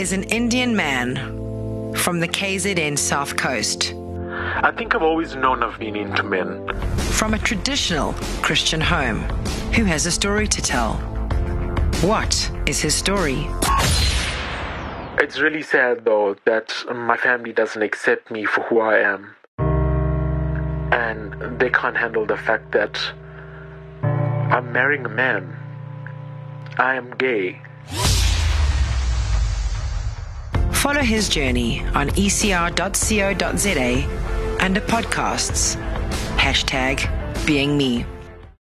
is an Indian man from the KZN South Coast, I think I've always known I've been into men. from a traditional Christian home, who has a story to tell. What is his story? It's really sad though that my family doesn't accept me for who I am. And they can't handle the fact that I'm marrying a man. I am gay. Follow his journey on ecr.co.za under podcasts. Hashtag being me.